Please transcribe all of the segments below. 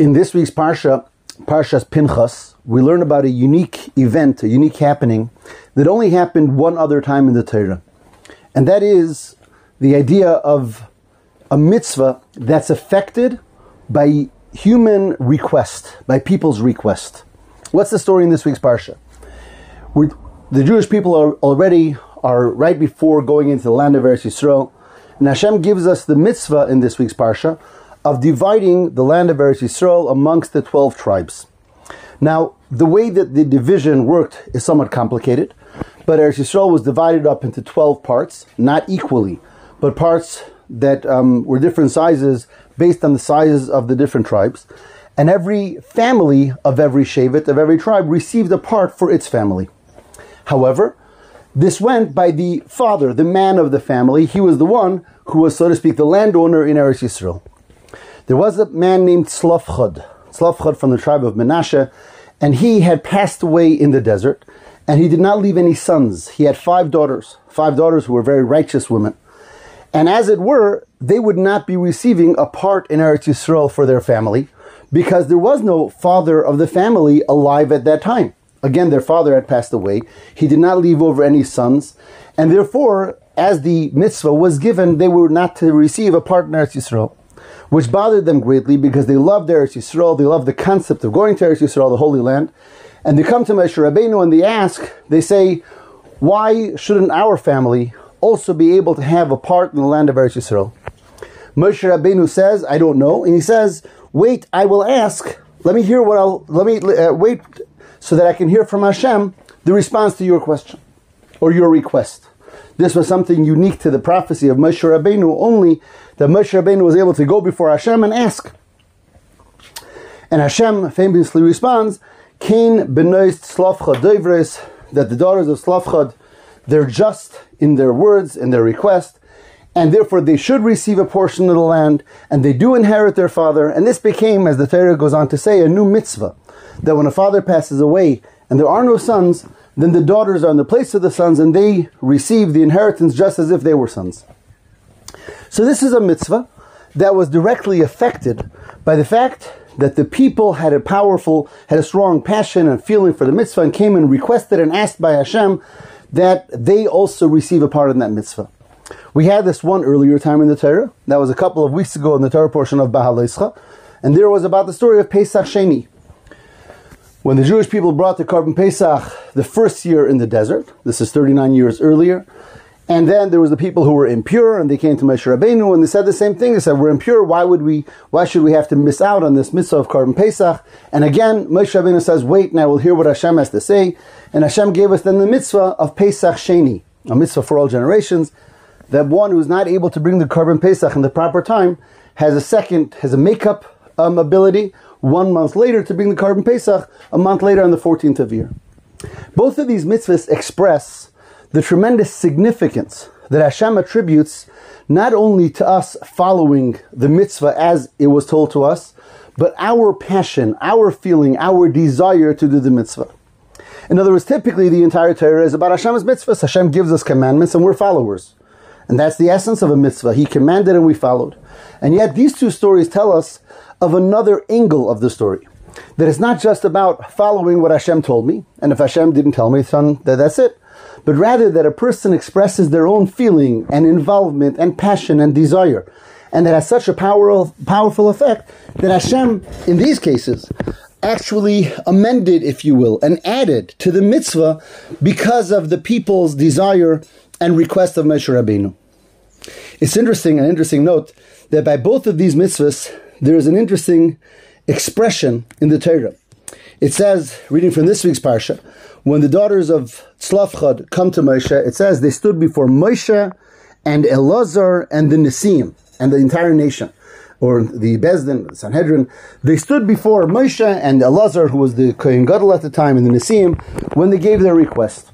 In this week's Parsha, Parshas Pinchas, we learn about a unique event, a unique happening that only happened one other time in the Torah. And that is the idea of a mitzvah that's affected by human request, by people's request. What's the story in this week's Parsha? We're, the Jewish people are already are right before going into the land of Eretz Yisrael. And Hashem gives us the mitzvah in this week's Parsha of dividing the land of Eretz Yisrael amongst the 12 tribes. Now, the way that the division worked is somewhat complicated, but Eretz Yisrael was divided up into 12 parts, not equally, but parts that um, were different sizes based on the sizes of the different tribes. And every family of every Shevet, of every tribe, received a part for its family. However, this went by the father, the man of the family. He was the one who was, so to speak, the landowner in Eretz Yisrael. There was a man named Tzlofchad, Tzlofchad from the tribe of Menashe, and he had passed away in the desert, and he did not leave any sons. He had five daughters, five daughters who were very righteous women. And as it were, they would not be receiving a part in Eretz Yisrael for their family, because there was no father of the family alive at that time. Again, their father had passed away. He did not leave over any sons, and therefore, as the mitzvah was given, they were not to receive a part in Eretz Yisrael which bothered them greatly because they loved Eretz Yisrael, they loved the concept of going to Eretz Yisrael, the Holy Land, and they come to Moshe Rabbeinu and they ask, they say, why shouldn't our family also be able to have a part in the land of Eretz Yisrael? Moshe Rabbeinu says, I don't know, and he says, wait, I will ask. Let me hear what I'll, let me uh, wait so that I can hear from Hashem the response to your question or your request. This was something unique to the prophecy of Moshe Rabbeinu only that Moshe Rabbeinu was able to go before Hashem and ask. And Hashem famously responds, Kain benoist Tzlofchad Doivres, that the daughters of Tzlofchad, they're just in their words, in their request, and therefore they should receive a portion of the land, and they do inherit their father. And this became, as the Torah goes on to say, a new mitzvah, that when a father passes away and there are no sons, then the daughters are in the place of the sons, and they receive the inheritance just as if they were sons. So this is a mitzvah that was directly affected by the fact that the people had a powerful, had a strong passion and feeling for the mitzvah and came and requested and asked by Hashem that they also receive a part in that mitzvah. We had this one earlier time in the Torah. That was a couple of weeks ago in the Torah portion of Bahal And there was about the story of Pesach Sheni. When the Jewish people brought the Korban Pesach the first year in the desert, this is 39 years earlier, and then there was the people who were impure, and they came to Moshe Rabbeinu, and they said the same thing. They said, "We're impure. Why would we? Why should we have to miss out on this mitzvah of Korban Pesach?" And again, Moshe Rabbeinu says, "Wait, and I will hear what Hashem has to say." And Hashem gave us then the mitzvah of Pesach Sheni, a mitzvah for all generations. That one who's not able to bring the Korban Pesach in the proper time has a second, has a makeup um, ability one month later to bring the Korban Pesach a month later on the 14th of Iyar. Both of these mitzvahs express the tremendous significance that Hashem attributes not only to us following the mitzvah as it was told to us, but our passion, our feeling, our desire to do the mitzvah. In other words, typically the entire Torah is about Hashem's mitzvahs. Hashem gives us commandments and we're followers. And that's the essence of a mitzvah. He commanded and we followed. And yet these two stories tell us of another angle of the story. That it's not just about following what Hashem told me, and if Hashem didn't tell me, then that's it but rather that a person expresses their own feeling and involvement and passion and desire. And that has such a power, powerful effect that Hashem, in these cases, actually amended, if you will, and added to the mitzvah because of the people's desire and request of Moshe Rabbeinu. It's interesting, an interesting note, that by both of these mitzvahs, there is an interesting expression in the Torah. It says, reading from this week's parsha, when the daughters of Tzlofchad come to Moshe, it says they stood before Moshe and Elazar and the Nesiim and the entire nation, or the Beis Din, the Sanhedrin. They stood before Moshe and Elazar, who was the Kohen Gadol at the time, and the Nesiim, when they gave their request.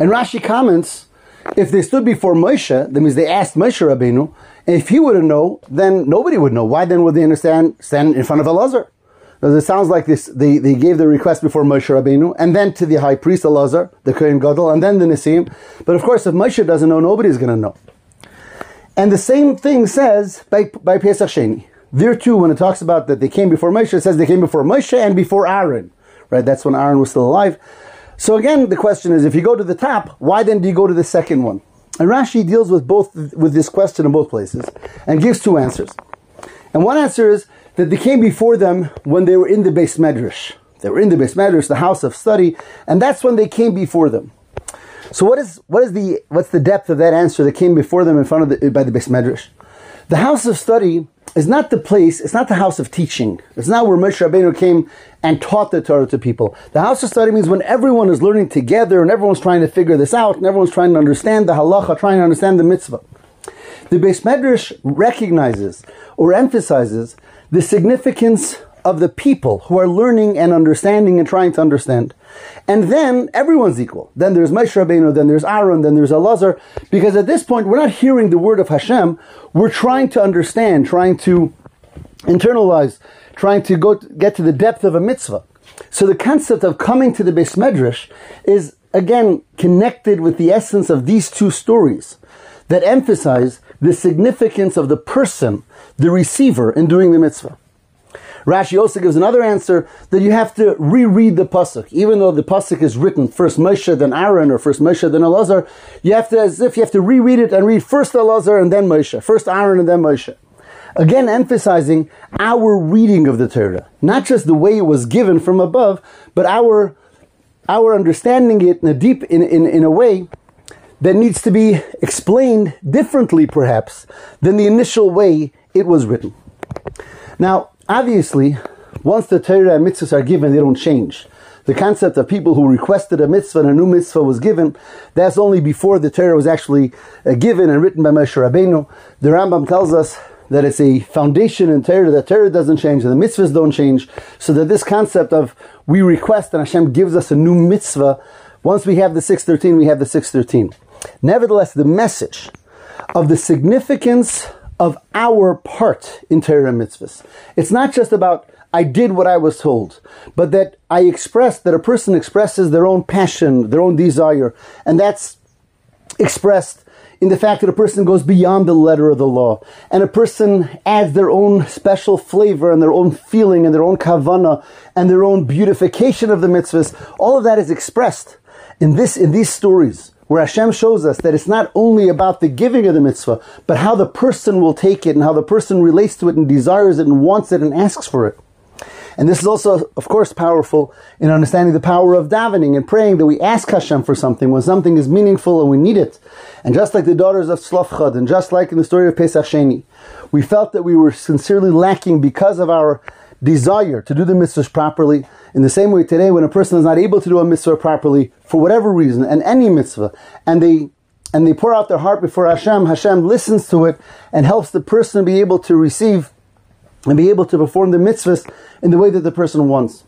And Rashi comments, if they stood before Moshe, that means they asked Moshe Rabbeinu, and if he wouldn't know, then nobody would know. Why then would they understand stand in front of Elazar? Because it sounds like this, they, they gave the request before Moshe Rabbeinu, and then to the high priest Elazar, the Kohen Gadol, and then the Nesiim. But of course, if Moshe doesn't know, nobody's going to know. And the same thing says by, by Pesach Sheni. there too, when it talks about that they came before Moshe, it says they came before Moshe and before Aaron. Right? That's when Aaron was still alive. So again, the question is, if you go to the top, why then do you go to the second one? And Rashi deals with both with this question in both places and gives two answers. And one answer is that they came before them when they were in the beis medrash. They were in the beis medrash, the house of study, and that's when they came before them. So what is what is the what's the depth of that answer that came before them in front of the by the beis medrash? The house of study is not the place, it's not the house of teaching. It's not where Moshe Rabbeinu came and taught the Torah to people. The house of study means when everyone is learning together and everyone's trying to figure this out and everyone's trying to understand the halacha, trying to understand the mitzvah. The Beis Medrash recognizes or emphasizes the significance of the people who are learning and understanding and trying to understand. And then everyone's equal. Then there's Moshe Rabbeinu, then there's Aaron, then there's Elazar. Because at this point, we're not hearing the word of Hashem. We're trying to understand, trying to internalize, trying to go to, get to the depth of a mitzvah. So the concept of coming to the Beis Medrash is again connected with the essence of these two stories that emphasize the significance of the person, the receiver, in doing the mitzvah. Rashi also gives another answer that you have to reread the pasuk, even though the pasuk is written first Moshe then Aaron or first Moshe then Elazar. You have to, as if you have to reread it and read first Elazar and then Moshe, first Aaron and then Moshe. Again, emphasizing our reading of the Torah, not just the way it was given from above, but our our understanding it in a deep in, in, in a way that needs to be explained differently, perhaps, than the initial way it was written. Now, Obviously, once the Torah and mitzvahs are given, they don't change. The concept of people who requested a mitzvah and a new mitzvah was given, that's only before the Torah was actually uh, given and written by Moshe Rabbeinu. The Rambam tells us that it's a foundation in Torah, that Torah doesn't change, and the mitzvahs don't change, so that this concept of we request and Hashem gives us a new mitzvah, once we have the 613, we have the 613. Nevertheless, the message of the significance of our part in Torah mitzvahs. It's not just about I did what I was told, but that I expressed, that a person expresses their own passion, their own desire, and that's expressed in the fact that a person goes beyond the letter of the law, and a person adds their own special flavor and their own feeling and their own kavana and their own beautification of the mitzvahs. All of that is expressed in this, in these stories where Hashem shows us that it's not only about the giving of the mitzvah, but how the person will take it and how the person relates to it and desires it and wants it and asks for it. And this is also, of course, powerful in understanding the power of davening and praying that we ask Hashem for something when something is meaningful and we need it. And just like the daughters of Tzlofchad, and just like in the story of Pesach Sheni, we felt that we were sincerely lacking because of our desire to do the mitzvahs properly. In the same way today, when a person is not able to do a mitzvah properly, for whatever reason, and any mitzvah, and they and they pour out their heart before Hashem, Hashem listens to it and helps the person be able to receive and be able to perform the mitzvahs in the way that the person wants.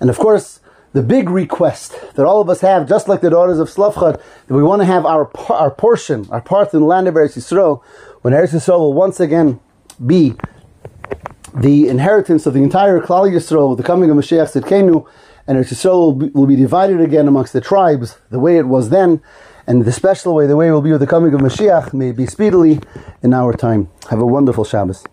And of course, the big request that all of us have, just like the daughters of Tzlofchad, that we want to have our, our portion, our part in the land of Eretz Yisrael, when Eretz Yisrael will once again be the inheritance of the entire Klal Yisrael with the coming of Mashiach Tzidkenu, and Eretz Yisrael will be, will be divided again amongst the tribes, the way it was then, and the special way, the way it will be with the coming of Mashiach, may be speedily in our time. Have a wonderful Shabbos.